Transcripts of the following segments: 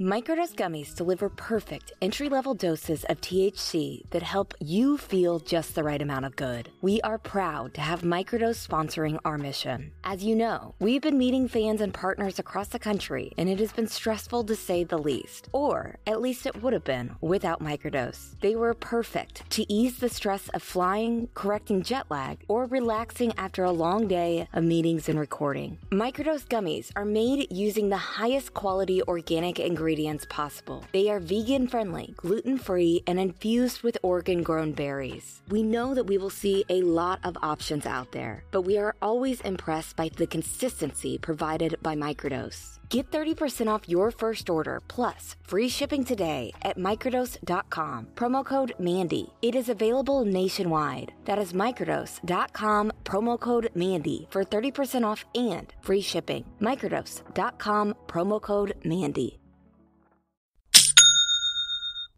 Microdose gummies deliver perfect entry level doses of THC that help you feel just the right amount of good. We are proud to have Microdose sponsoring our mission. As you know, we've been meeting fans and partners across the country, and it has been stressful to say the least. Or at least it would have been without Microdose. They were perfect to ease the stress of flying, correcting jet lag, or relaxing after a long day of meetings and recording. Microdose gummies are made using the highest quality organic ingredients ingredients possible. They are vegan friendly, gluten free, and infused with Oregon grown berries. We know that we will see a lot of options out there, but we are always impressed by the consistency provided by Microdose. Get 30% off your first order plus free shipping today at microdose.com. Promo code MANDY. It is available nationwide. That is microdose.com, promo code MANDY for 30% off and free shipping. Microdose.com, promo code MANDY.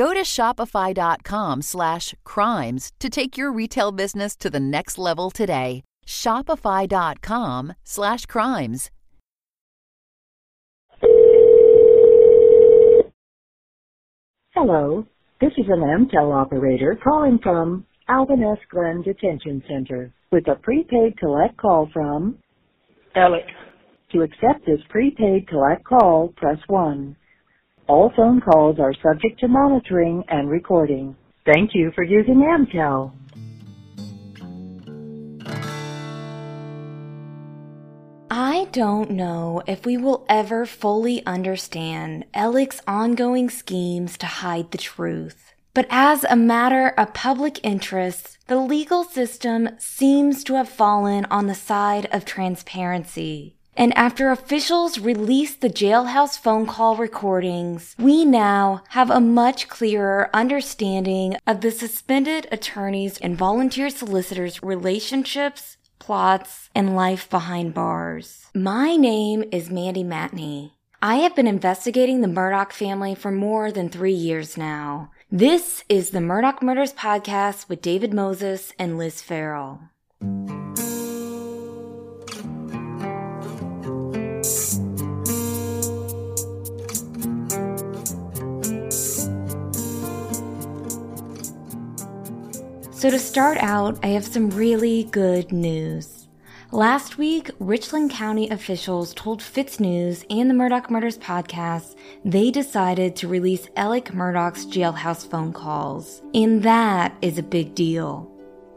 Go to shopify.com slash crimes to take your retail business to the next level today. Shopify.com slash crimes. Hello, this is an Amtel operator calling from Alvin S. Glenn Detention Center with a prepaid collect call from Alec. To accept this prepaid collect call, press 1. All phone calls are subject to monitoring and recording. Thank you for using Amtel. I don't know if we will ever fully understand Alec's ongoing schemes to hide the truth. But as a matter of public interest, the legal system seems to have fallen on the side of transparency. And after officials released the jailhouse phone call recordings, we now have a much clearer understanding of the suspended attorneys and volunteer solicitors' relationships, plots, and life behind bars. My name is Mandy Matney. I have been investigating the Murdaugh family for more than three years now. This is the Murdaugh Murders Podcast with David Moses and Liz Farrell. So, to start out, I have some really good news. Last week, Richland County officials told FITSNews and the Murdaugh Murders podcast they decided to release Alec Murdaugh's jailhouse phone calls. And that is a big deal.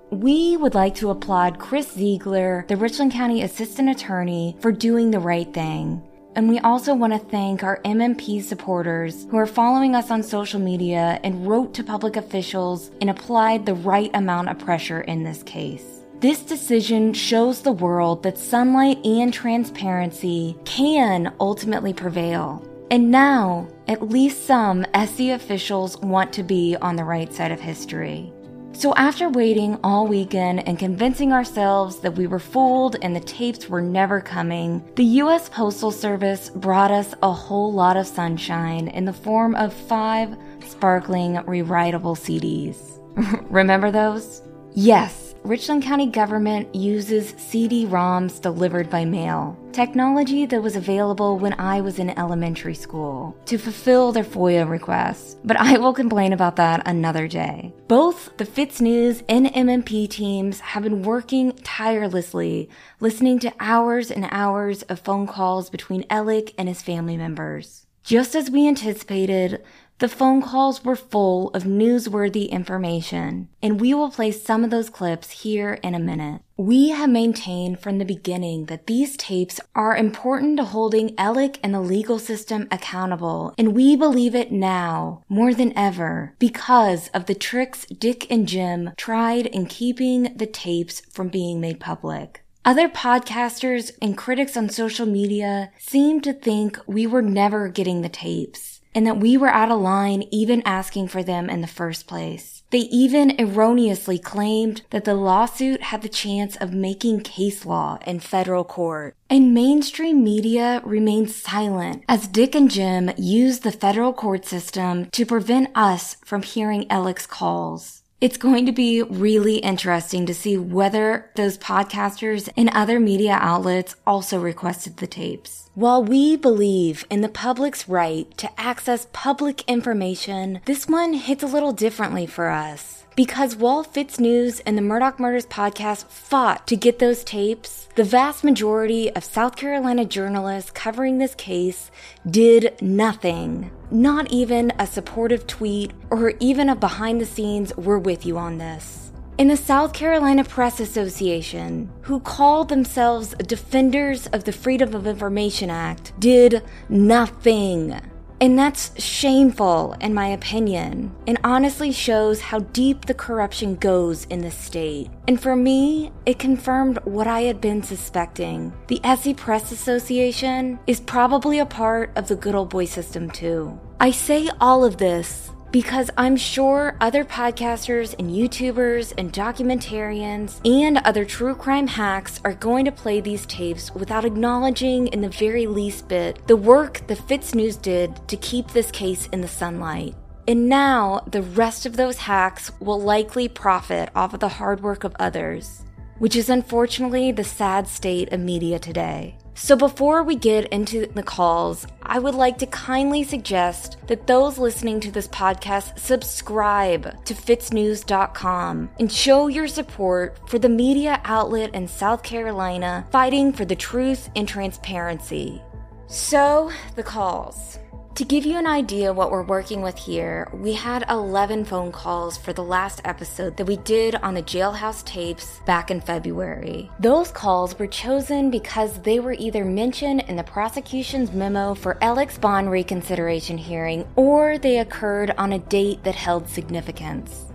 We would like to applaud Chris Ziegler, the Richland County Assistant Attorney, for doing the right thing. And we also want to thank our MMP supporters who are following us on social media and wrote to public officials and applied the right amount of pressure in this case. This decision shows the world that sunlight and transparency can ultimately prevail. And now, at least some SC officials want to be on the right side of history. So, after waiting all weekend and convincing ourselves that we were fooled and the tapes were never coming, the U.S. Postal Service brought us a whole lot of sunshine in the form of five sparkling rewritable CDs. Remember those? Yes, Richland County government uses CD-ROMs delivered by mail, technology that was available when I was in elementary school, to fulfill their FOIA requests. But I will complain about that another day. Both the FITSNews and MMP teams have been working tirelessly, listening to hours and hours of phone calls between Alec and his family members. Just as we anticipated, the phone calls were full of newsworthy information, and we will play some of those clips here in a minute. We have maintained from the beginning that these tapes are important to holding Alec and the legal system accountable, and we believe it now more than ever because of the tricks Dick and Jim tried in keeping the tapes from being made public. Other podcasters and critics on social media seem to think we were never getting the tapes and that we were out of line even asking for them in the first place. They even erroneously claimed that the lawsuit had the chance of making case law in federal court. And mainstream media remained silent as Dick and Jim used the federal court system to prevent us from hearing Alec's calls. It's going to be really interesting to see whether those podcasters and other media outlets also requested the tapes. While we believe in the public's right to access public information, this one hits a little differently for us. Because while FITSNews and the Murdaugh Murders podcast fought to get those tapes, the vast majority of South Carolina journalists covering this case did nothing. Not even a supportive tweet or even a behind the scenes, we're with you on this. In the South Carolina Press Association, who called themselves defenders of the Freedom of Information Act, did nothing. And that's shameful, in my opinion, and honestly shows how deep the corruption goes in the state. And for me, it confirmed what I had been suspecting. The SC Press Association is probably a part of the good old boy system, too. I say all of this because I'm sure other podcasters and YouTubers and documentarians and other true crime hacks are going to play these tapes without acknowledging, in the very least bit, the work the FITSNews did to keep this case in the sunlight. And now, the rest of those hacks will likely profit off of the hard work of others, which is unfortunately the sad state of media today. So, before we get into the calls, I would like to kindly suggest that those listening to this podcast subscribe to fitsnews.com and show your support for the media outlet in South Carolina fighting for the truth and transparency. So, the calls. To give you an idea what we're working with here, we had 11 phone calls for the last episode that we did on the jailhouse tapes back in February. Those calls were chosen because they were either mentioned in the prosecution's memo for Alec's bond reconsideration hearing or they occurred on a date that held significance.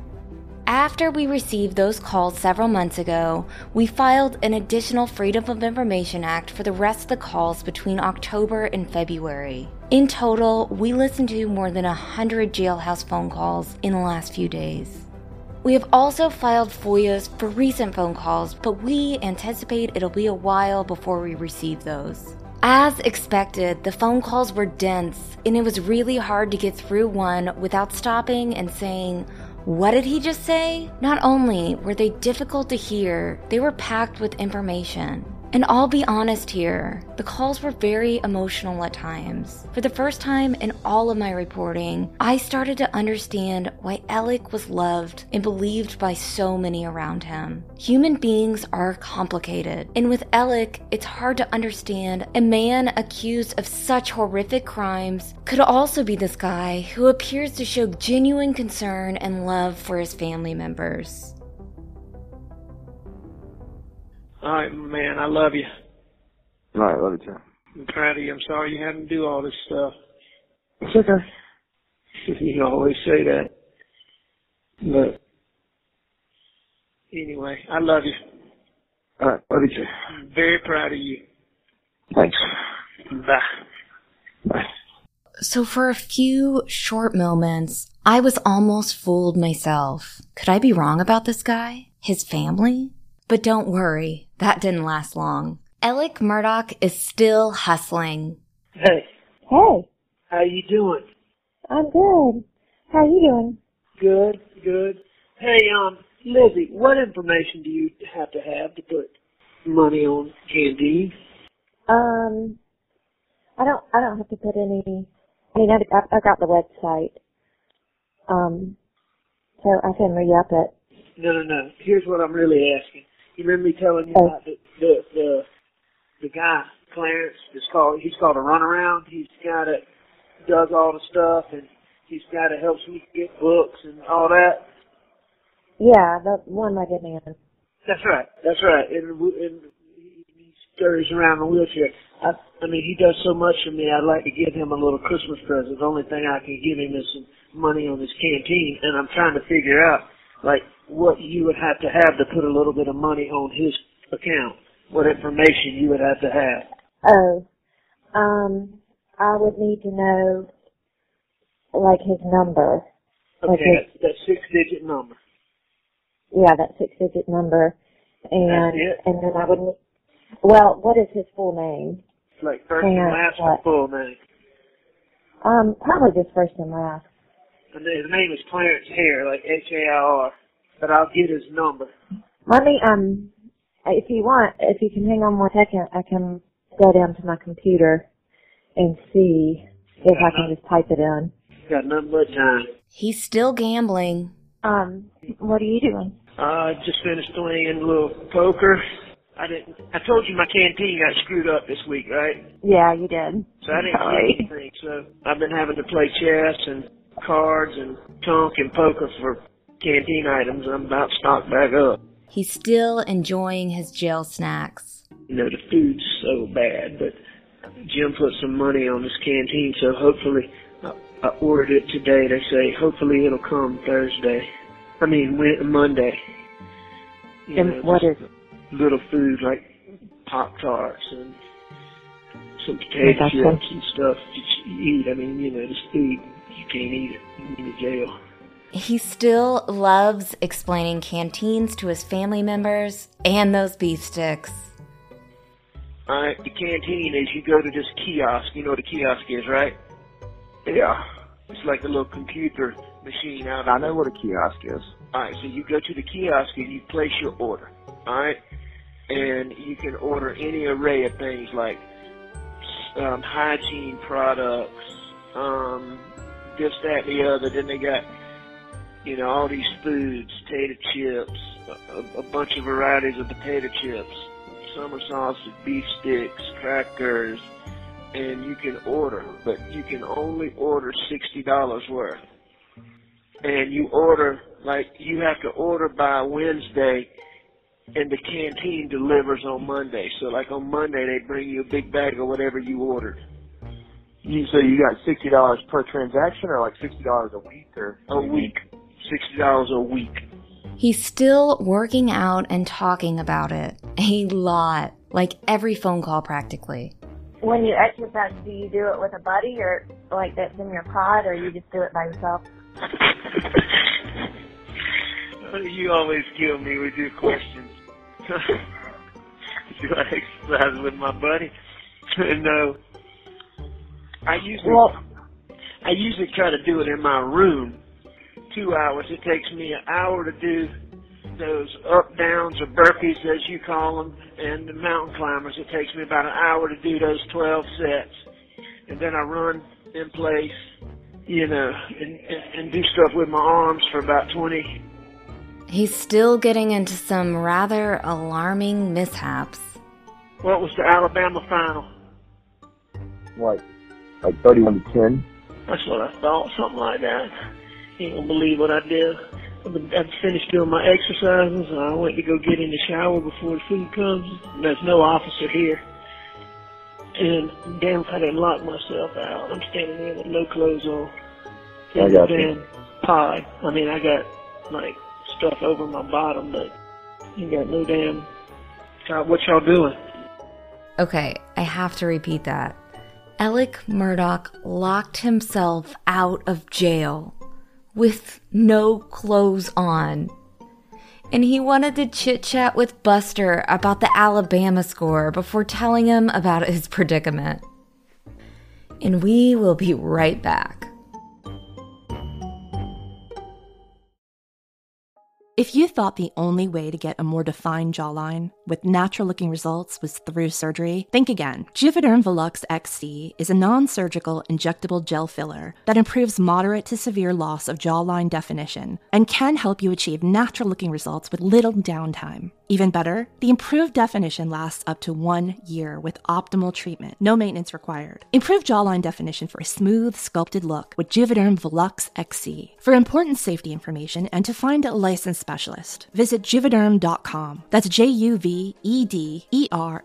After we received those calls several months ago, we filed an additional Freedom of Information Act for the rest of the calls between October and February. In total, we listened to more than 100 jailhouse phone calls in the last few days. We have also filed FOIAs for recent phone calls, but we anticipate it'll be a while before we receive those. As expected, the phone calls were dense, and it was really hard to get through one without stopping and saying, what did he just say? Not only were they difficult to hear, they were packed with information. And I'll be honest here, the calls were very emotional at times. For the first time in all of my reporting, I started to understand why Alec was loved and believed by so many around him. Human beings are complicated, and with Alec, it's hard to understand a man accused of such horrific crimes could also be this guy who appears to show genuine concern and love for his family members. All right, man, I love you. All right, love you too. I'm proud of you. I'm sorry you had to do all this stuff. It's okay. you always say that. But anyway, I love you. All right, love you too. I'm very proud of you. Thanks. Bye. Bye. So, for a few short moments, I was almost fooled myself. Could I be wrong about this guy? His family? But don't worry, that didn't last long. Alec Murdaugh is still hustling. Hey, Hey, how you doing? I'm good. How you doing? Good, good. Hey, um, Lizzie, what information do you have to have to put money on Canteen? Um, I don't. I don't have to put any. I mean, I, I, I got the website. Um, so I can re-up it. No, no, no. Here's what I'm really asking. You remember me telling you Oh. about the the the, the guy Clarence? Is called he's called a runaround. He's the guy that does all the stuff, and he's the guy that helps me get books and all that. Yeah, the one good man. That's right. That's right. And, and he he scurries around in a wheelchair. I, I mean, he does so much for me. I'd like to give him a little Christmas present. The only thing I can give him is some money on his canteen, and I'm trying to figure out like what you would have to have to put a little bit of money on his account. What information you would have to have. Oh, um, I would need to know like his number. Okay, Okay. that, that six-digit number. Yeah, that six-digit number, and and then I would. need- Well, what is his full name? It's like first and Yeah, last what? full name. Um, probably just first and last. And his name is Clarence Hair, like H-A-I-R. But I'll get his number. Let me um, if you want, if you can hang on one second, I can go down to my computer and see if I can just type it in. Got nothing but time. He's still gambling. Um, what are you doing? Uh, just finished playing a little poker. I didn't. I told you my canteen got screwed up this week, right? Yeah, you did. So I didn't get anything. So I've been having to play chess and cards and tonk and poker for canteen items. I'm about stocked back up. He's still enjoying his jail snacks. You know the food's so bad, but Jim put some money on this canteen, so hopefully I, I ordered it today. They say hopefully it'll come Thursday. I mean Wed- Monday. You And what just is little food like Pop Tarts and some potato chips and stuff that you eat. I mean, you know, this food you can't eat it in the jail. He still loves explaining canteens to his family members and those beef sticks. All right, the canteen is you go to this kiosk. You know what a kiosk is, right? Yeah. It's like a little computer machine out. I know what a kiosk is. All right, so you go to the kiosk and you place your order. All right, and you can order any array of things like um, hygiene products, um, this, that, and the other. Then they got, you know, all these foods, potato chips, a, a bunch of varieties of potato chips, summer sausage, beef sticks, crackers, and you can order, but you can only order sixty dollars worth and you order like you have to order by Wednesday and the canteen delivers on Monday. So like on Monday they bring you a big bag of whatever you ordered. You so you got sixty dollars per transaction, or like sixty dollars a week, or A week. Sixty dollars a week. He's still working out and talking about it a lot, like every phone call practically. When you exercise, do you do it with a buddy or like that's in your pod, or you just do it by yourself? you always kill me with your questions. Do I exercise with my buddy? no. I usually Well, I usually try to do it in my room. Two hours. It takes me an hour to do those up downs or burpees as you call them, and the mountain climbers. It takes me about an hour to do those 12 sets, and then I run in place, you know, and, and, and do stuff with my arms for about 20. He's still getting into some rather alarming mishaps. What was the Alabama final? like like thirty-one to ten. That's what I thought, something like that. You ain't gonna believe what I did. I've finished doing my exercises, and I went to go get in the shower before the food comes. There's no officer here. And damn if I didn't lock myself out. I'm standing there with no clothes on. I In got the you. damn pod. I mean, I got, like, stuff over my bottom, but you got no damn... God, what y'all doing? Okay, I have to repeat that. Alec Murdaugh locked himself out of jail with no clothes on. And he wanted to chit chat with Buster about the Alabama score before telling him about his predicament. And we will be right back. If you thought the only way to get a more defined jawline with natural looking results was through surgery, think again. Juvederm Volux XC is a non surgical injectable gel filler that improves moderate to severe loss of jawline definition and can help you achieve natural looking results with little downtime. Even better, the improved definition lasts up to one year with optimal treatment, no maintenance required. Improve jawline definition for a smooth, sculpted look with Juvederm Volux XC. For important safety information and to find a licensed specialist, visit juvederm.com. That's J U V E D E R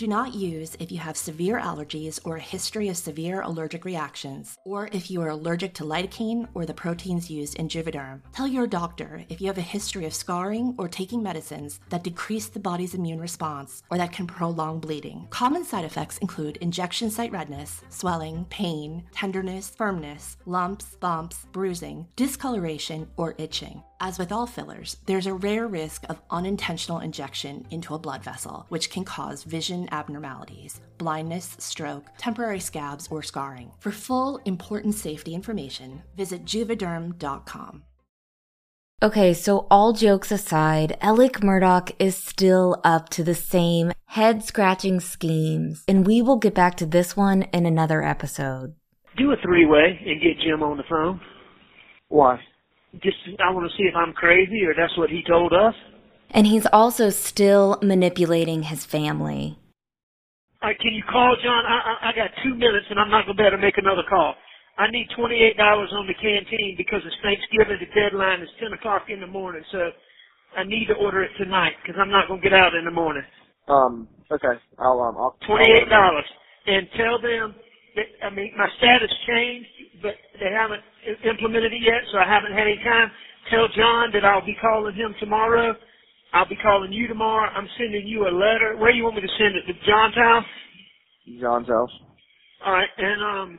Do not use if you have severe allergies or a history of severe allergic reactions, or if you are allergic to lidocaine or the proteins used in Juvederm. Tell your doctor if you have a history of scarring or taking medicines that decrease the body's immune response or that can prolong bleeding. Common side effects include injection site redness, swelling, pain, tenderness, firmness, lumps, bumps, bruising, discoloration, or itching. As with all fillers, there's a rare risk of unintentional injection into a blood vessel, which can cause vision abnormalities, blindness, stroke, temporary scabs, or scarring. For full, important safety information, visit juvederm.com. Okay, so all jokes aside, Alec Murdaugh is still up to the same head scratching schemes, and we will get back to this one in another episode. Do a three way and get Jim on the phone. Why? Just, I want to see if I'm crazy or that's what he told us. And he's also still manipulating his family. All right, can you call John? I, I, I got two minutes and I'm not going to be able to make another call. I need $28 on the canteen because it's Thanksgiving. The deadline is 10 o'clock in the morning, so I need to order it tonight because I'm not going to get out in the morning. Um. Okay. I'll um. I'll. $28. And tell them that, I mean, my status changed, but they haven't i- implemented it yet, so I haven't had any time. Tell John that I'll be calling him tomorrow. I'll be calling you tomorrow. I'm sending you a letter. Where do you want me to send it? To John's house? John's house. All right, and um,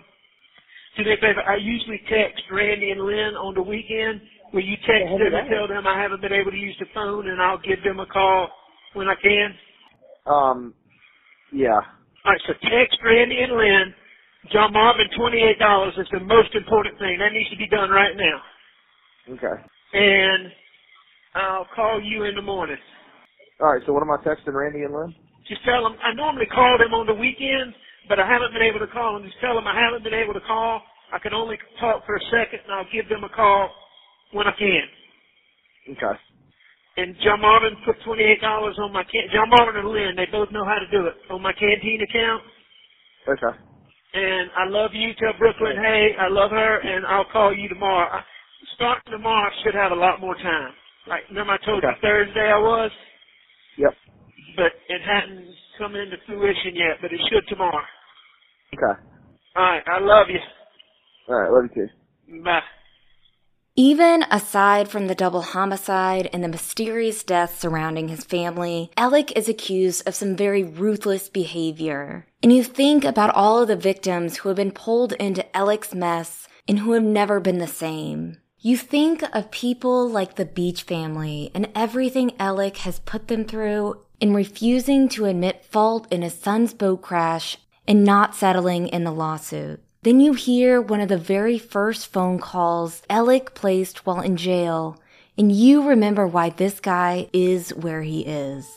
do me a favor. I usually text Randy and Lynn on the weekend. Will you text Yeah, them do and that. tell them I haven't been able to use the phone, and I'll give them a call when I can? Um. Yeah. All right, so text Randy and Lynn. John Marvin, twenty-eight dollars is the most important thing. That needs to be done right now. Okay. And I'll call you in the morning. All right. So what am I texting Randy and Lynn? Just tell them I normally call them on the weekends, but I haven't been able to call them. Just tell them I haven't been able to call. I can only talk for a second, and I'll give them a call when I can. Okay. And John Marvin put twenty-eight dollars on my can. John Marvin and Lynn, they both know how to do it on my canteen account. Okay. And I love you. Tell Brooklyn, hey, I love her, and I'll call you tomorrow. I, starting tomorrow, I should have a lot more time. Like remember I told you Thursday I was, Yep. but it hadn't come into fruition yet. But it should tomorrow. Okay. All right, I love you. All right. Love you too. Bye. Even aside from the double homicide and the mysterious deaths surrounding his family, Alec is accused of some very ruthless behavior. And you think about all of the victims who have been pulled into Alec's mess and who have never been the same. You think of people like the Beach family and everything Alec has put them through in refusing to admit fault in his son's boat crash and not settling in the lawsuit. Then you hear one of the very first phone calls Alec placed while in jail, and you remember why this guy is where he is.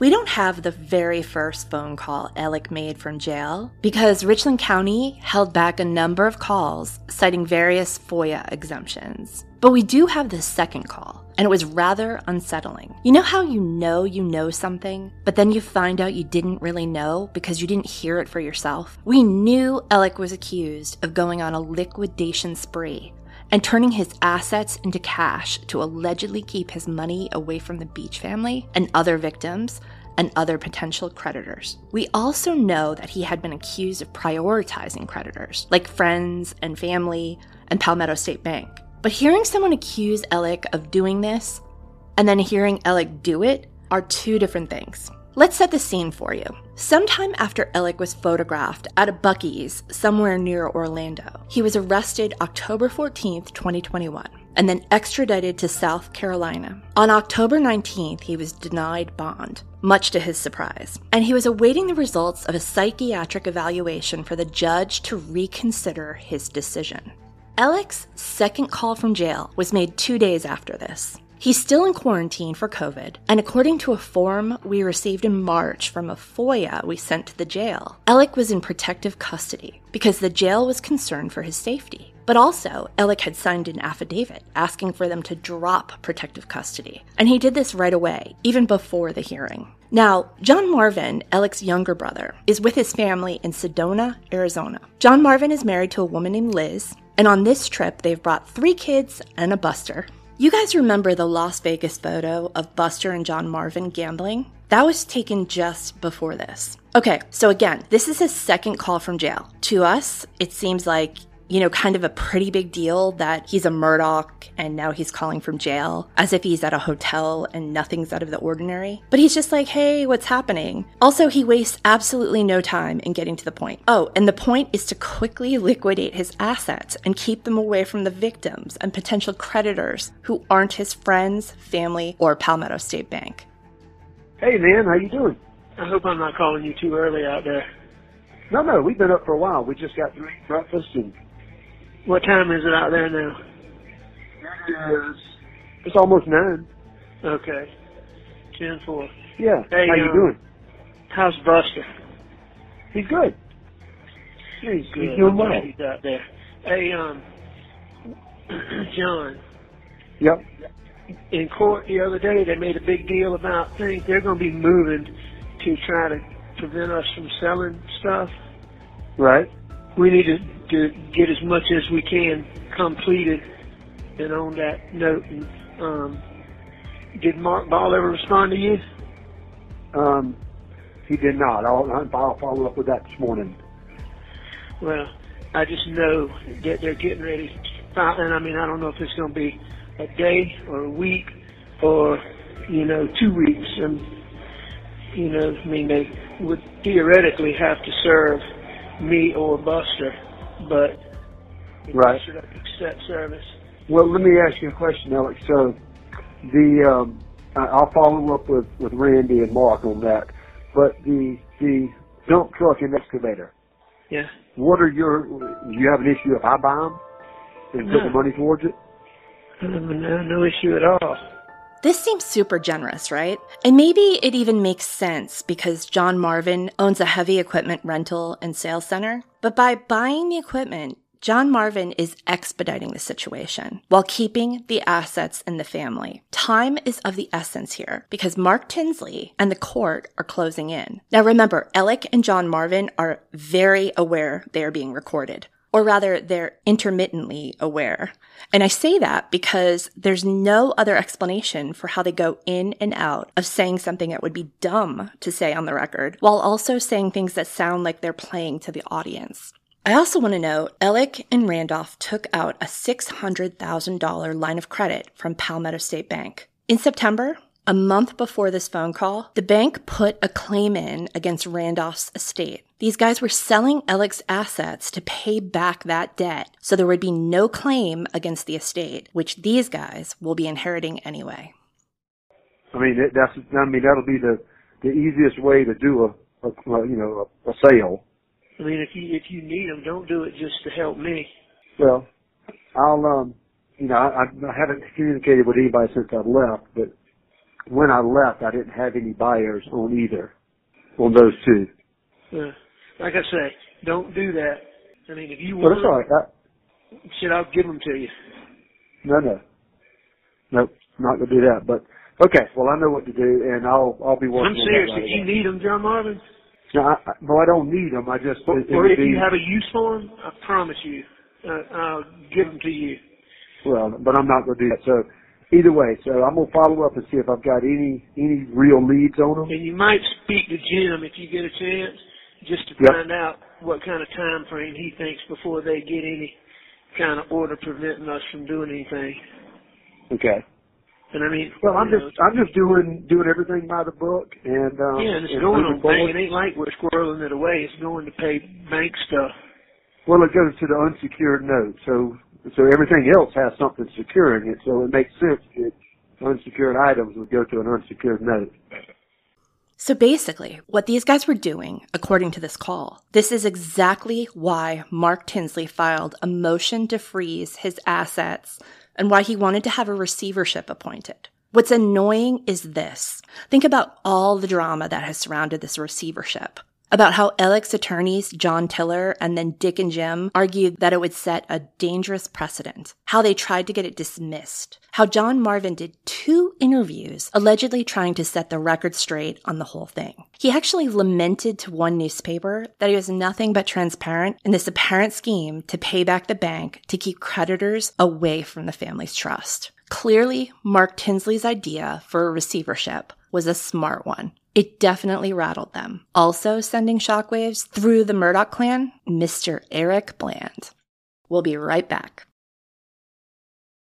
We don't have the very first phone call Alec made from jail because Richland County held back a number of calls citing various FOIA exemptions. But we do have this second call, and it was rather unsettling. You know how you know you know something, but then you find out you didn't really know because you didn't hear it for yourself? We knew Alec was accused of going on a liquidation spree and turning his assets into cash to allegedly keep his money away from the Beach family and other victims and other potential creditors. We also know that he had been accused of prioritizing creditors, like friends and family and Palmetto State Bank. But hearing someone accuse Alec of doing this and then hearing Alec do it are two different things. Let's set the scene for you. Sometime after Alec was photographed at a Buc-ee's somewhere near Orlando, he was arrested October 14, 2021, and then extradited to South Carolina. On October 19th, he was denied bond, much to his surprise, and he was awaiting the results of a psychiatric evaluation for the judge to reconsider his decision. Alec's second call from jail was made two days after this. He's still in quarantine for COVID, and according to a form we received in March from a FOIA we sent to the jail, Alec was in protective custody because the jail was concerned for his safety. But also, Alec had signed an affidavit asking for them to drop protective custody, and he did this right away, even before the hearing. Now, John Marvin, Alec's younger brother, is with his family in Sedona, Arizona. John Marvin is married to a woman named Liz, and on this trip, they've brought three kids and a buster, you guys remember the Las Vegas photo of Buster and John Marvin gambling? That was taken just before this. Okay, so again, this is his second call from jail. To us, it seems like you know, kind of a pretty big deal that he's a Murdaugh and now he's calling from jail as if he's at a hotel and nothing's out of the ordinary. But he's just like, hey, what's happening? Also, he wastes absolutely no time in getting to the point. Oh, and the point is to quickly liquidate his assets and keep them away from the victims and potential creditors who aren't his friends, family, or Palmetto State Bank. Hey, man, how you doing? I hope I'm not calling you too early out there. No, no, we've been up for a while. We just got through eating breakfast and what time is it out there now? It is. It's almost nine. Okay. Ten four. Yeah. Hey, How you um, doing? How's Buster? He's good. He's good. He's doing I'm well. glad He's out there. Hey, um, John. Yep. In court the other day, they made a big deal about things. They're going to be moving to try to prevent us from selling stuff. Right. We need to, to get as much as we can completed. And on that note, um, did Mark Ball ever respond to you? Um, he did not. I'll, I'll follow up with that this morning. Well, I just know that they're getting ready. And I mean, I don't know if it's going to be a day or a week or, you know, two weeks. And, you know, I mean, they would theoretically have to serve me or Buster, but Right. Doesn't accept service. Well, let me ask you a question, Alex. So, the um, I'll follow up with with Randy and Mark on that. But the the dump truck and excavator. Yeah. What are your? Do you have an issue if I buy them and put the money towards it? No, no issue at all. This seems super generous, right? And maybe it even makes sense because John Marvin owns a heavy equipment rental and sales center. But by buying the equipment, John Marvin is expediting the situation while keeping the assets in the family. Time is of the essence here because Mark Tinsley and the court are closing in. Now remember, Alec and John Marvin are very aware they are being recorded. Or rather, they're intermittently aware. And I say that because there's no other explanation for how they go in and out of saying something that would be dumb to say on the record, while also saying things that sound like they're playing to the audience. I also want to note Alec and Randolph took out a $600,000 line of credit from Palmetto State Bank. In September, a month before this phone call, the bank put a claim in against Randolph's estate. These guys were selling Alec's assets to pay back that debt, so there would be no claim against the estate, which these guys will be inheriting anyway. I mean, that- that's. I mean, that'll be the the easiest way to do a, a you know a, a sale. I mean, if you if you need them, don't do it just to help me. Well, I'll um, you know, I, I haven't communicated with anybody since I left, but when I left, I didn't have any buyers on either, on those two. Uh, like I say, don't do that. I mean, if you But want, it's all right. I, shit, I'll give them to you. no, no, nope, not gonna do that. But okay, well, I know what to do, and I'll I'll be working. I'm on serious. That right If you need them, John Marvin, No, I, no, I don't need them. I just or, it or if be, you have a use for them, I promise you, uh, I'll give them to you. well, but I'm not gonna do that. So either way, so I'm gonna follow up and see if I've got any any real leads on them. And you might speak to Jim if you get a chance, just to Yep. find out what kind of time frame he thinks before they get any kind of order preventing us from doing anything. Okay. And I mean, Well, I'm just I'm just doing doing everything by the book, and um, yeah, and it's and going on bank. It ain't like we're squirreling it away. It's going to pay bank stuff. Well, it goes to the unsecured note, so so everything else has something securing it. So it makes sense that unsecured items would go to an unsecured note. So basically, what these guys were doing, according to this call, this is exactly why Mark Tinsley filed a motion to freeze his assets and why he wanted to have a receivership appointed. What's annoying is this. Think about all the drama that has surrounded this receivership. About how Alec's attorneys, John Tiller and then Dick and Jim, argued that it would set a dangerous precedent. How they tried to get it dismissed. How John Marvin did two interviews allegedly trying to set the record straight on the whole thing. He actually lamented to one newspaper that he was nothing but transparent in this apparent scheme to pay back the bank to keep creditors away from the family's trust. Clearly, Mark Tinsley's idea for a receivership was a smart one. It definitely rattled them. Also sending shockwaves through the Murdaugh clan, Mr. Eric Bland. We'll be right back.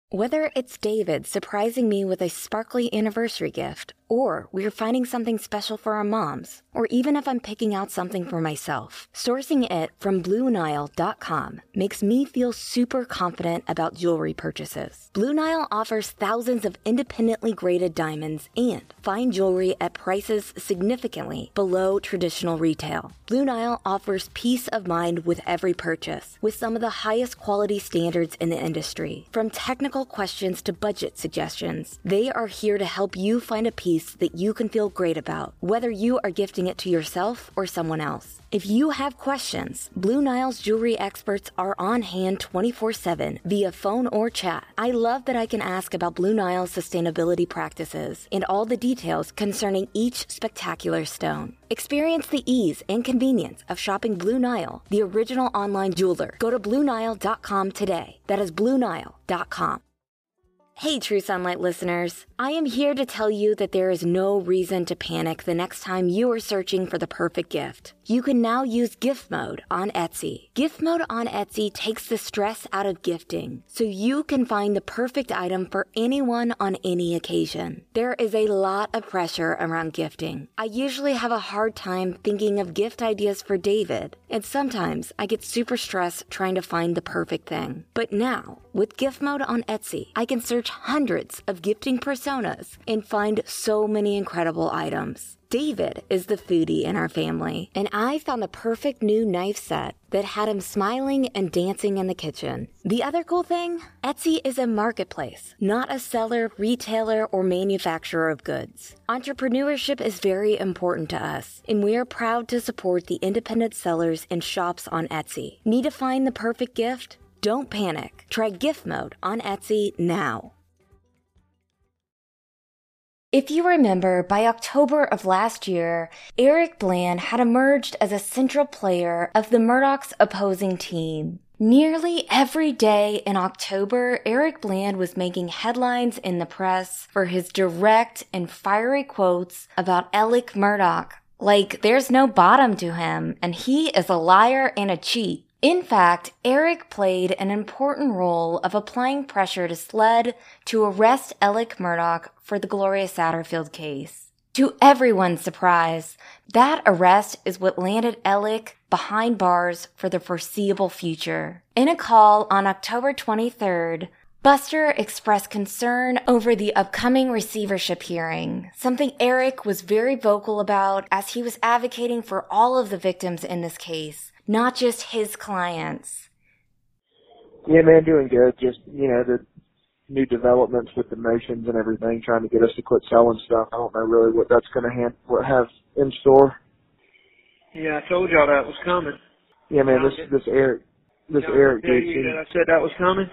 Whether it's David surprising me with a sparkly anniversary gift, or we're finding something special for our moms, or even if I'm picking out something for myself, sourcing it from BlueNile.com makes me feel super confident about jewelry purchases. Blue Nile offers thousands of independently graded diamonds and fine jewelry at prices significantly below traditional retail. Blue Nile offers peace of mind with every purchase, with some of the highest quality standards in the industry. From technical questions to budget suggestions, they are here to help you find a piece that you can feel great about, whether you are gifting it to yourself or someone else. If you have questions, Blue Nile's jewelry experts are on hand 24 7 via phone or chat. I love that I can ask about Blue Nile's sustainability practices and all the details concerning each spectacular stone. Experience the ease and convenience of shopping Blue Nile, the original online jeweler. Go to BlueNile.com today. That is BlueNile.com. Hey, True Sunlight listeners. I am here to tell you that there is no reason to panic the next time you are searching for the perfect gift. You can now use gift mode on Etsy. Gift mode on Etsy takes the stress out of gifting so you can find the perfect item for anyone on any occasion. There is a lot of pressure around gifting. I usually have a hard time thinking of gift ideas for David, and sometimes I get super stressed trying to find the perfect thing. But now, with gift mode on Etsy, I can search hundreds of gifting personas and find so many incredible items. David is the foodie in our family, and I found the perfect new knife set that had him smiling and dancing in the kitchen. The other cool thing Etsy is a marketplace, not a seller, retailer, or manufacturer of goods. Entrepreneurship is very important to us, and we are proud to support the independent sellers and shops on Etsy. Need to find the perfect gift? Don't panic. Try gift mode on Etsy now. If you remember, by October of last year, Eric Bland had emerged as a central player of the Murdaugh's opposing team. Nearly every day in October, Eric Bland was making headlines in the press for his direct and fiery quotes about Alec Murdaugh. Like, there's no bottom to him, and he is a liar and a cheat. In fact, Eric played an important role of applying pressure to SLED to arrest Alec Murdaugh for the Gloria Satterfield case. To everyone's surprise, that arrest is what landed Alec behind bars for the foreseeable future. In a call on October 23rd, Buster expressed concern over the upcoming receivership hearing, something Eric was very vocal about as he was advocating for all of the victims in this case, not just his clients. Yeah, man, doing good. Just you know, the new developments with the motions and everything, trying to get us to quit selling stuff. I don't know really what that's going to hand, what have in store. Yeah, I told y'all that was coming. Yeah, man, this this Eric, this Y'all Eric tell you that I said that was coming.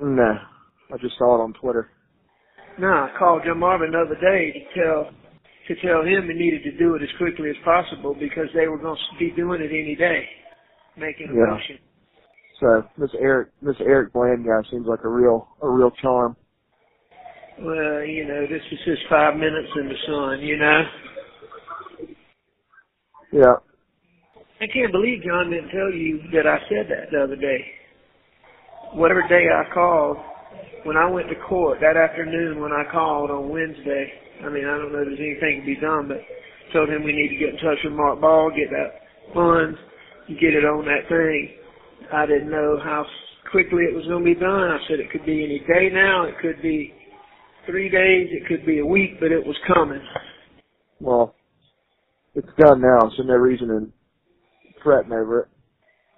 No, I just saw it on Twitter. No, I called Jim Marvin the other day to tell to tell him he needed to do it as quickly as possible because they were going to be doing it any day, making a Yeah. motion. So this Eric, this Eric Bland guy seems like a real, a real charm. Well, you know, this is his five minutes in the sun. You know, Yeah, I can't believe John didn't tell you that I said that the other day. Whatever day I called, when I went to court that afternoon when I called on Wednesday, I mean, I don't know if there's anything to be done, but told him we need to get in touch with Mark Ball, get that funds, get it on that thing. I didn't know how quickly it was going to be done. I said it could be any day now, it could be three days, it could be a week, but it was coming. well, it's done now, so no reason in fretting over it.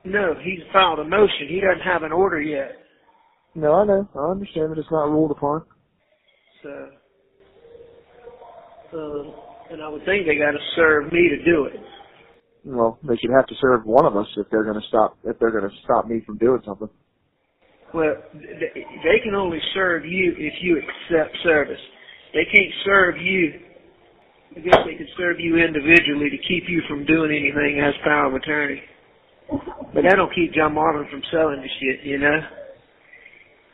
No, he's filed a motion. He doesn't have an order yet. No, I know, I understand that it's not ruled upon. So, um, and I would think they got to serve me to do it. Well, they should have to serve one of us if they're going to stop, if they're going to stop me from doing something. Well, th- they can only serve you if you accept service. They can't serve you. I guess they could serve you individually to keep you from doing anything as power of attorney. But that don't keep John Marvin from selling the shit, you know?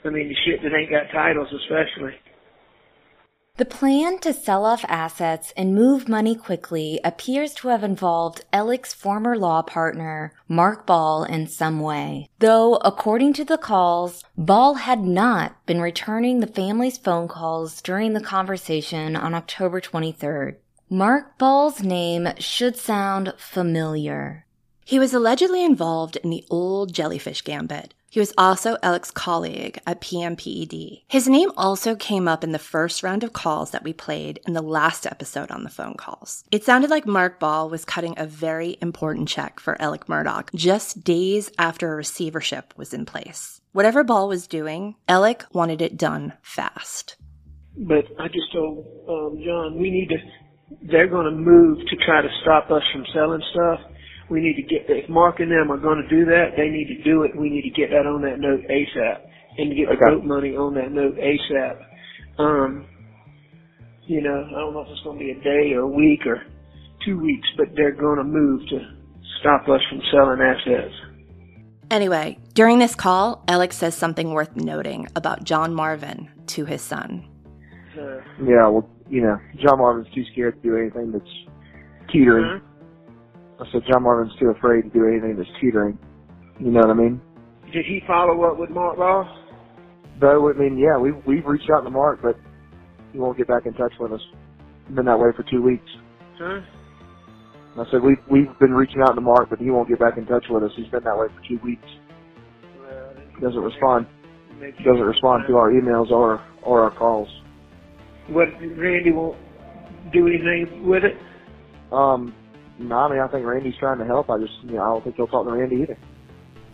I mean, the shit that ain't got titles especially. The plan to sell off assets and move money quickly appears to have involved Ellick's former law partner, Mark Ball, in some way. Though, according to the calls, Ball had not been returning the family's phone calls during the conversation on October 23rd. Mark Ball's name should sound familiar. He was allegedly involved in the old jellyfish gambit. He was also Alec's colleague at PMPED. His name also came up in the first round of calls that we played in the last episode on the phone calls. It sounded like Mark Ball was cutting a very important check for Alec Murdaugh just days after a receivership was in place. Whatever Ball was doing, Alec wanted it done fast. But I just told um, John we need to. They're going to move to try to stop us from selling stuff. We need to get if Mark and them are going to do that, they need to do it. We need to get that on that note ASAP and to get the Okay. boat money on that note ASAP. Um, you know, I don't know if it's going to be a day or a week or two weeks, but they're going to move to stop us from selling assets. Anyway, during this call, Alex says something worth noting about John Marvin to his son. Uh, Yeah, well, you know, John Marvin's too scared to do anything that's tutoring. I said John Marvin's too afraid to do anything that's teetering. You know what I mean? did he follow up with Mark Ross? Though, I mean, yeah, we've, we've reached out to Mark, but he won't get back in touch with us. Been that way for two weeks. Huh? I said, we've, we've been reaching out to Mark, but he won't get back in touch with us. He's been that way for two weeks. Well, He doesn't respond. He doesn't respond to our emails or, or our calls. What Randy won't do anything with it? Um, no, I mean, I think Randy's trying to help. I just, you know, I don't think he'll talk to Randy either.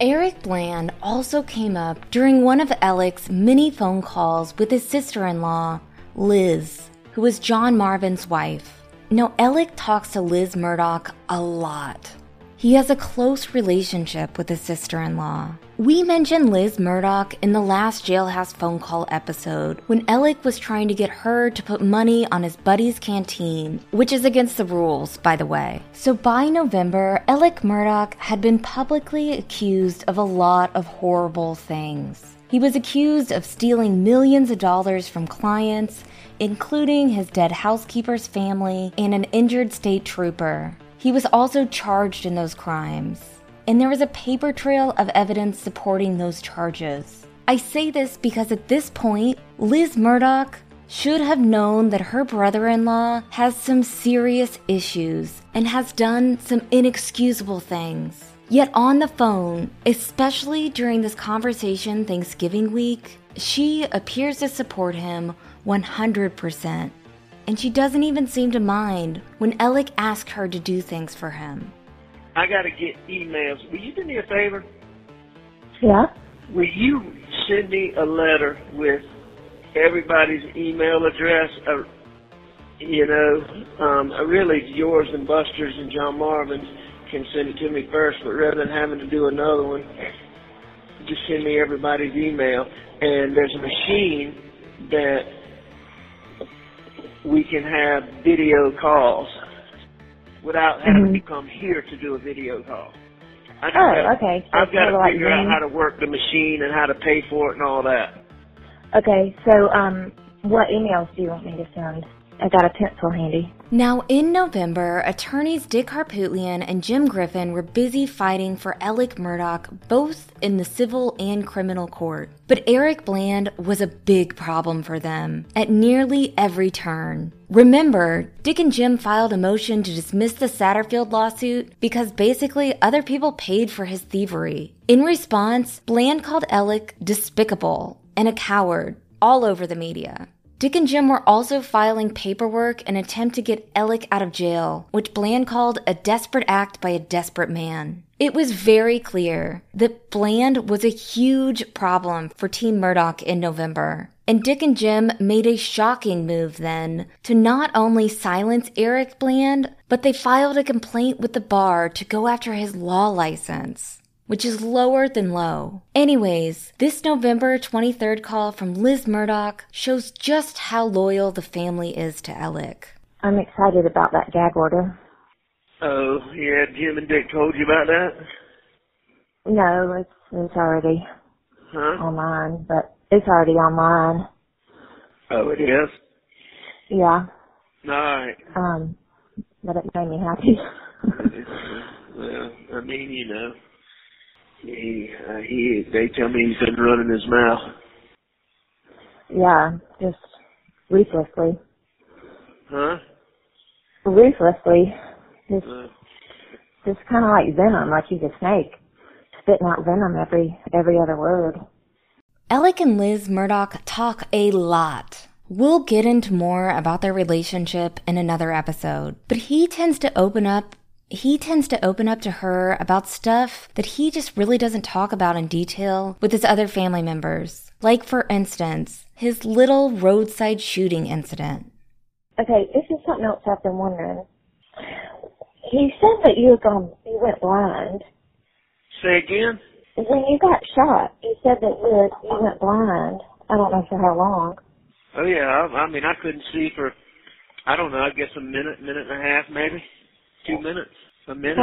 Eric Bland also came up during one of Alec's many phone calls with his sister in law, Liz, who was John Marvin's wife. Now, Alec talks to Liz Murdaugh a lot. He has a close relationship with his sister in law. We mentioned Liz Murdaugh in the last jailhouse phone call episode when Alec was trying to get her to put money on his buddy's canteen, which is against the rules, by the way. So by November, Alec Murdaugh had been publicly accused of a lot of horrible things. He was accused of stealing millions of dollars from clients, including his dead housekeeper's family and an injured state trooper. He was also charged in those crimes, and there was a paper trail of evidence supporting those charges. I say this because at this point, Liz Murdaugh should have known that her brother in law has some serious issues and has done some inexcusable things. Yet on the phone, especially during this conversation Thanksgiving week, she appears to support him 100%. And she doesn't even seem to mind when Alec asks her to do things for him. I got to get emails. Will you do me a favor? Yeah. Will you send me a letter with everybody's email address. Uh, you know, um, uh, really yours and Buster's and John Marvin's can send it to me first, but rather than having to do another one, just send me everybody's email. And there's a machine that we can have video calls without having Mhm. to come here to do a video call. I Oh, gotta- okay. So I've got to like figure out how to work the machine and how to pay for it and all that. Okay, so um, what emails do you want me to send? I got a pencil handy. Now, in November, attorneys Dick Harpootlian and Jim Griffin were busy fighting for Alec Murdaugh both in the civil and criminal court. But Eric Bland was a big problem for them at nearly every turn. Remember, Dick and Jim filed a motion to dismiss the Satterfield lawsuit because basically other people paid for his thievery. In response, Bland called Alec despicable and a coward all over the media. Dick and Jim were also filing paperwork in attempt to get Alec out of jail, which Bland called a desperate act by a desperate man. It was very clear that Bland was a huge problem for Team Murdaugh in November. And Dick and Jim made a shocking move then to not only silence Eric Bland, but they filed a complaint with the bar to go after his law license which is lower than low. Anyways, this November 23rd call from Liz Murdaugh shows just how loyal the family is to Alec. I'm excited about that gag order. Oh, yeah, Jim and Dick told you about that? No, it's it's already Huh? online, but it's already online. Oh, it is? Yeah. Alright. Um, but it made me happy. well, I mean, you know, he, uh, he, they tell me he's been running his mouth. yeah, just ruthlessly, Huh? ruthlessly, just Uh, just kind of like venom, like he's a snake, spitting out venom every every other word. Alec and Liz Murdaugh talk a lot. We'll get into more about their relationship in another episode, but he tends to open up he tends to open up to her about stuff that he just really doesn't talk about in detail with his other family members. Like for instance, his little roadside shooting incident. Okay, this is something else I've been wondering. He said that you had gone, you went blind. say again? When you got shot, he said that you, you went blind. I don't know for how long. Oh yeah, I, I mean, I couldn't see for, I don't know, I guess a minute, minute and a half maybe? Two minutes? A minute?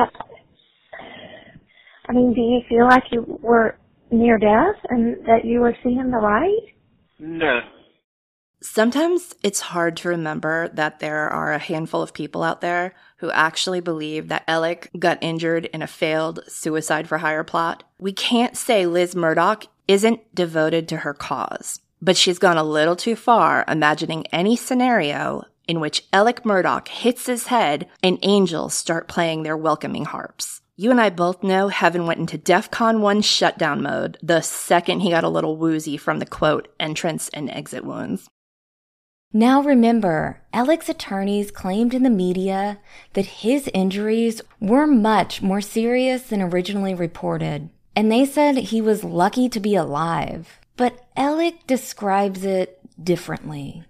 I mean, do you feel like you were near death and that you were seeing the light? No. Sometimes it's hard to remember that there are a handful of people out there who actually believe that Alec got injured in a failed suicide for hire plot. We can't say Liz Murdaugh isn't devoted to her cause, but she's gone a little too far imagining any scenario in which Alec Murdaugh hits his head and angels start playing their welcoming harps. You and I both know Heaven went into DEFCON 1 shutdown mode the second he got a little woozy from the quote, entrance and exit wounds. Now remember, Alec's attorneys claimed in the media that his injuries were much more serious than originally reported, and they said he was lucky to be alive. But Alec describes it differently.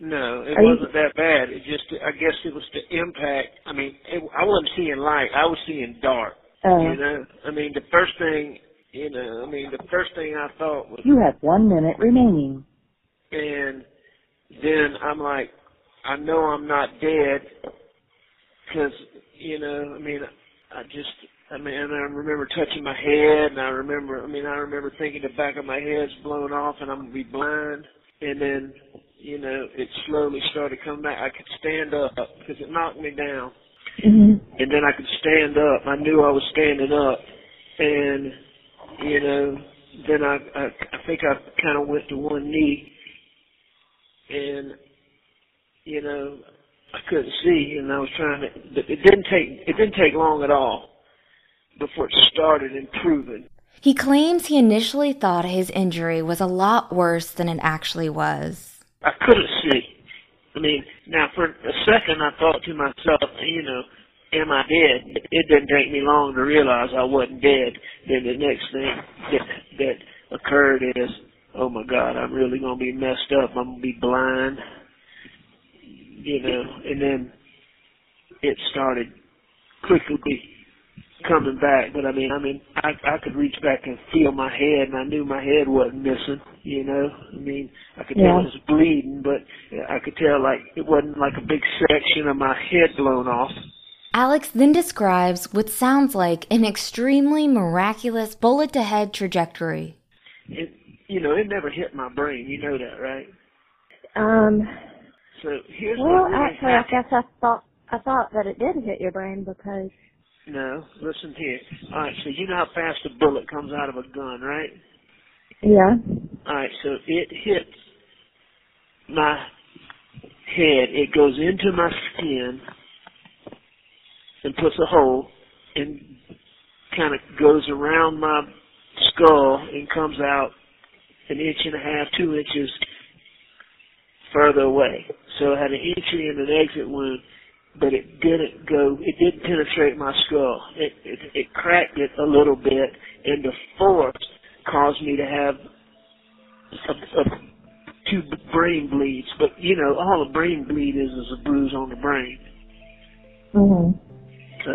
No, it Are wasn't that bad. It just, I guess it was the impact. I mean, it, I wasn't seeing light. I was seeing dark. Uh, You know, I mean, the first thing, you know, I mean, the first thing I thought was, You have one minute remaining. and then I'm like, I know I'm not dead, because, you know, I mean, I just, I mean, and I remember touching my head, and I remember, I mean, I remember thinking the back of my head's blown off, and I'm gonna be blind, and then, you know, it slowly started coming back. I could stand up because it knocked me down hmm and then I could stand up. I knew I was standing up, and you know, then I I, I think I kind of went to one knee, and you know, I couldn't see, and I was trying to. But it didn't take it didn't take long at all before it started improving. He claims he initially thought his injury was a lot worse than it actually was. I couldn't see. I mean, now for a second I thought to myself, you know, am I dead? It didn't take me long to realize I wasn't dead. Then the next thing that that occurred is oh my God, I'm really gonna be messed up. I'm gonna be blind, you know. And then it started quickly coming back. But I mean, I mean, I I could reach back and feel my head, and I knew my head wasn't missing. You know, I mean, I could tell it was bleeding, but I could tell like it wasn't like a big section of my head blown off. Alex then describes what sounds like an extremely miraculous bullet to head trajectory. It, you know, it never hit my brain. You know that, right? Um, So here's well, what really actually, I guess I thought I thought that it did hit your brain because No, listen here. All right, so you know how fast a bullet comes out of a gun, right? yeah, All right, so it hits my head. It goes into my skin and puts a hole and kind of goes around my skull and comes out an inch and a half, two inches further away. So it had an entry and an exit wound, but it didn't go, it didn't penetrate my skull. It, it, it cracked it a little bit and the force caused me to have a, a, two brain bleeds. But you know, all a brain bleed is is a bruise on the brain. mhm, So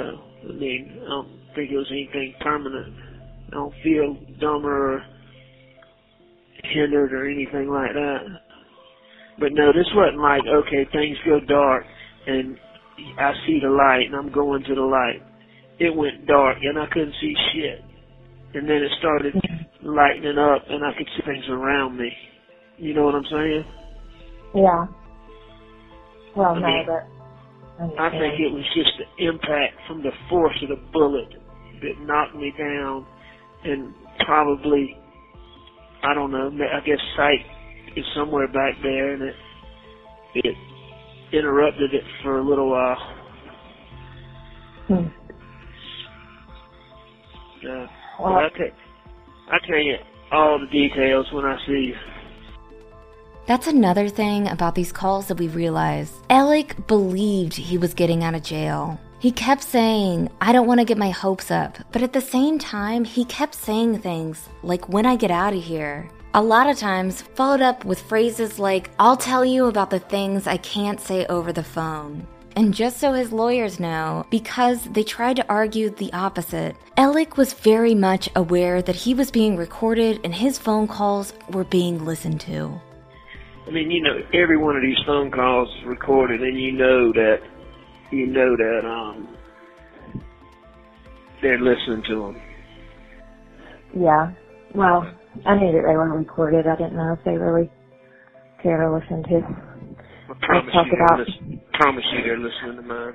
I mean, I don't think it was anything permanent. I don't feel dumber or hindered or anything like that. But no, this wasn't like okay, things go dark and I see the light and I'm going to the light. It went dark and I couldn't see shit. And then it started lightening up and I could see things around me. You know what I'm saying? yeah. Well, I no, mean, but I think it was just the impact from the force of the bullet that knocked me down and probably, I don't know, I guess sight is somewhere back there and it, it interrupted it for a little while. Hmm. Uh, Well, I tell, I tell you all the details when I see you. That's another thing about these calls that we realize. Alec believed he was getting out of jail. He kept saying, I don't want to get my hopes up. But at the same time, he kept saying things like, when I get out of here. A lot of times, followed up with phrases like, I'll tell you about the things I can't say over the phone. And just so his lawyers know, because they tried to argue the opposite, Alec was very much aware that he was being recorded and his phone calls were being listened to. I mean, you know, every one of these phone calls is recorded, and you know that, you know that, um, they're listening to them. yeah. Well, I knew that they were recorded. I didn't know if they really cared to listen to. I promise talk you, they're about- lis- promise you, they're listening to mine.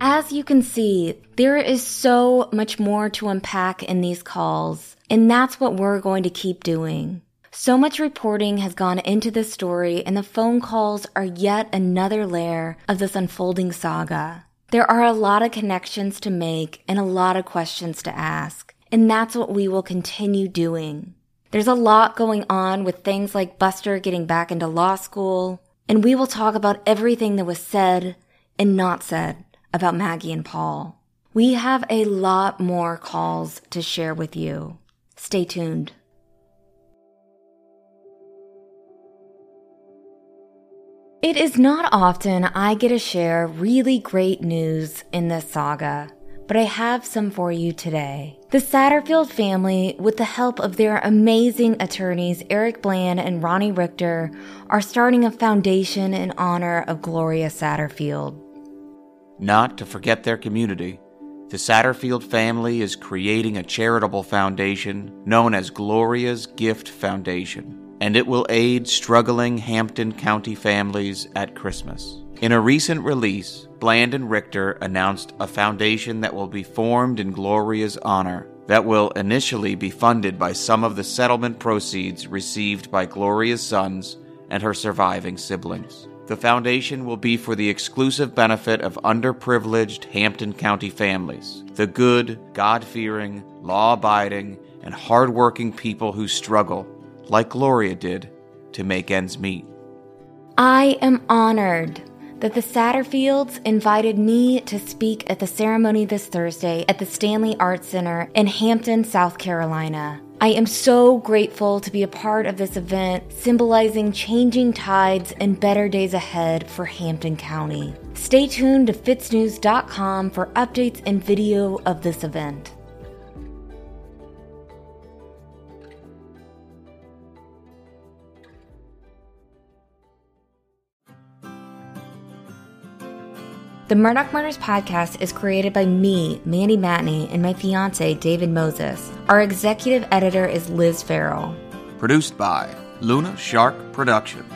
As you can see, there is so much more to unpack in these calls, and that's what we're going to keep doing. So much reporting has gone into this story, and the phone calls are yet another layer of this unfolding saga. There are a lot of connections to make and a lot of questions to ask, and that's what we will continue doing. There's a lot going on with things like Buster getting back into law school, and we will talk about everything that was said and not said about Maggie and Paul. We have a lot more calls to share with you. Stay tuned. It is not often I get to share really great news in this saga, but I have some for you today. The Satterfield family, with the help of their amazing attorneys Eric Bland and Ronnie Richter, are starting a foundation in honor of Gloria Satterfield. Not to forget their community, the Satterfield family is creating a charitable foundation known as Gloria's Gift Foundation, and it will aid struggling Hampton County families at Christmas. In a recent release, Bland and Richter announced a foundation that will be formed in Gloria's honor, that will initially be funded by some of the settlement proceeds received by Gloria's sons and her surviving siblings. The foundation will be for the exclusive benefit of underprivileged Hampton County families, the good, God fearing, law abiding, and hardworking people who struggle, like Gloria did, to make ends meet. I am honored that the Satterfields invited me to speak at the ceremony this Thursday at the Stanley Arts Center in Hampton, South Carolina. I am so grateful to be a part of this event, symbolizing changing tides and better days ahead for Hampton County. Stay tuned to fitsnews.com for updates and video of this event. The Murdaugh Murders podcast is created by me, Mandy Matney, and my fiance, David Moses. Our executive editor is Liz Farrell. Produced by Luna Shark Productions.